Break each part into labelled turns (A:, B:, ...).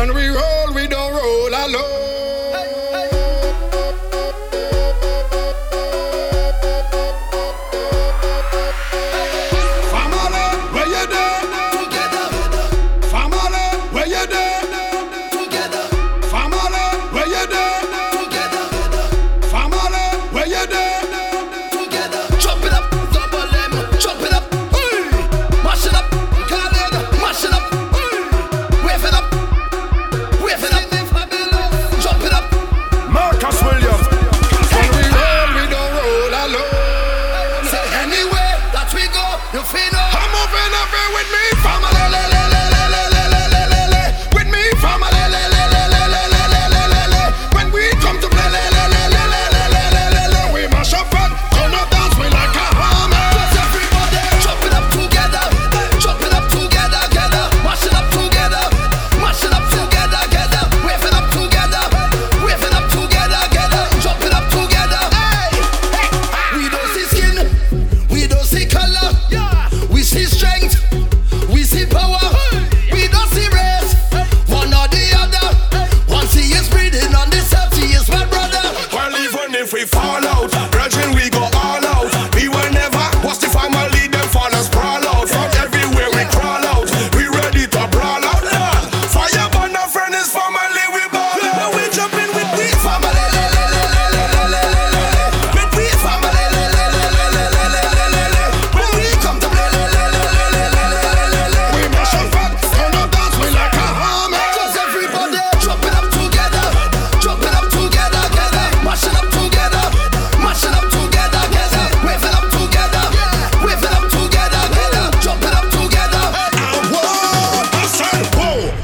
A: and we run.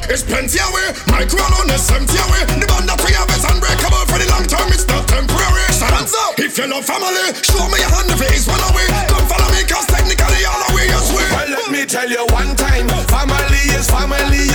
A: It's plenty away, micro alone is empty away. The bond that we have is unbreakable for the long term, it's not temporary. So hands up if you love Famalay, show me your hand if it is one away. Come follow me, cause technically all the way is way. Well,
B: let me tell you one time, family is family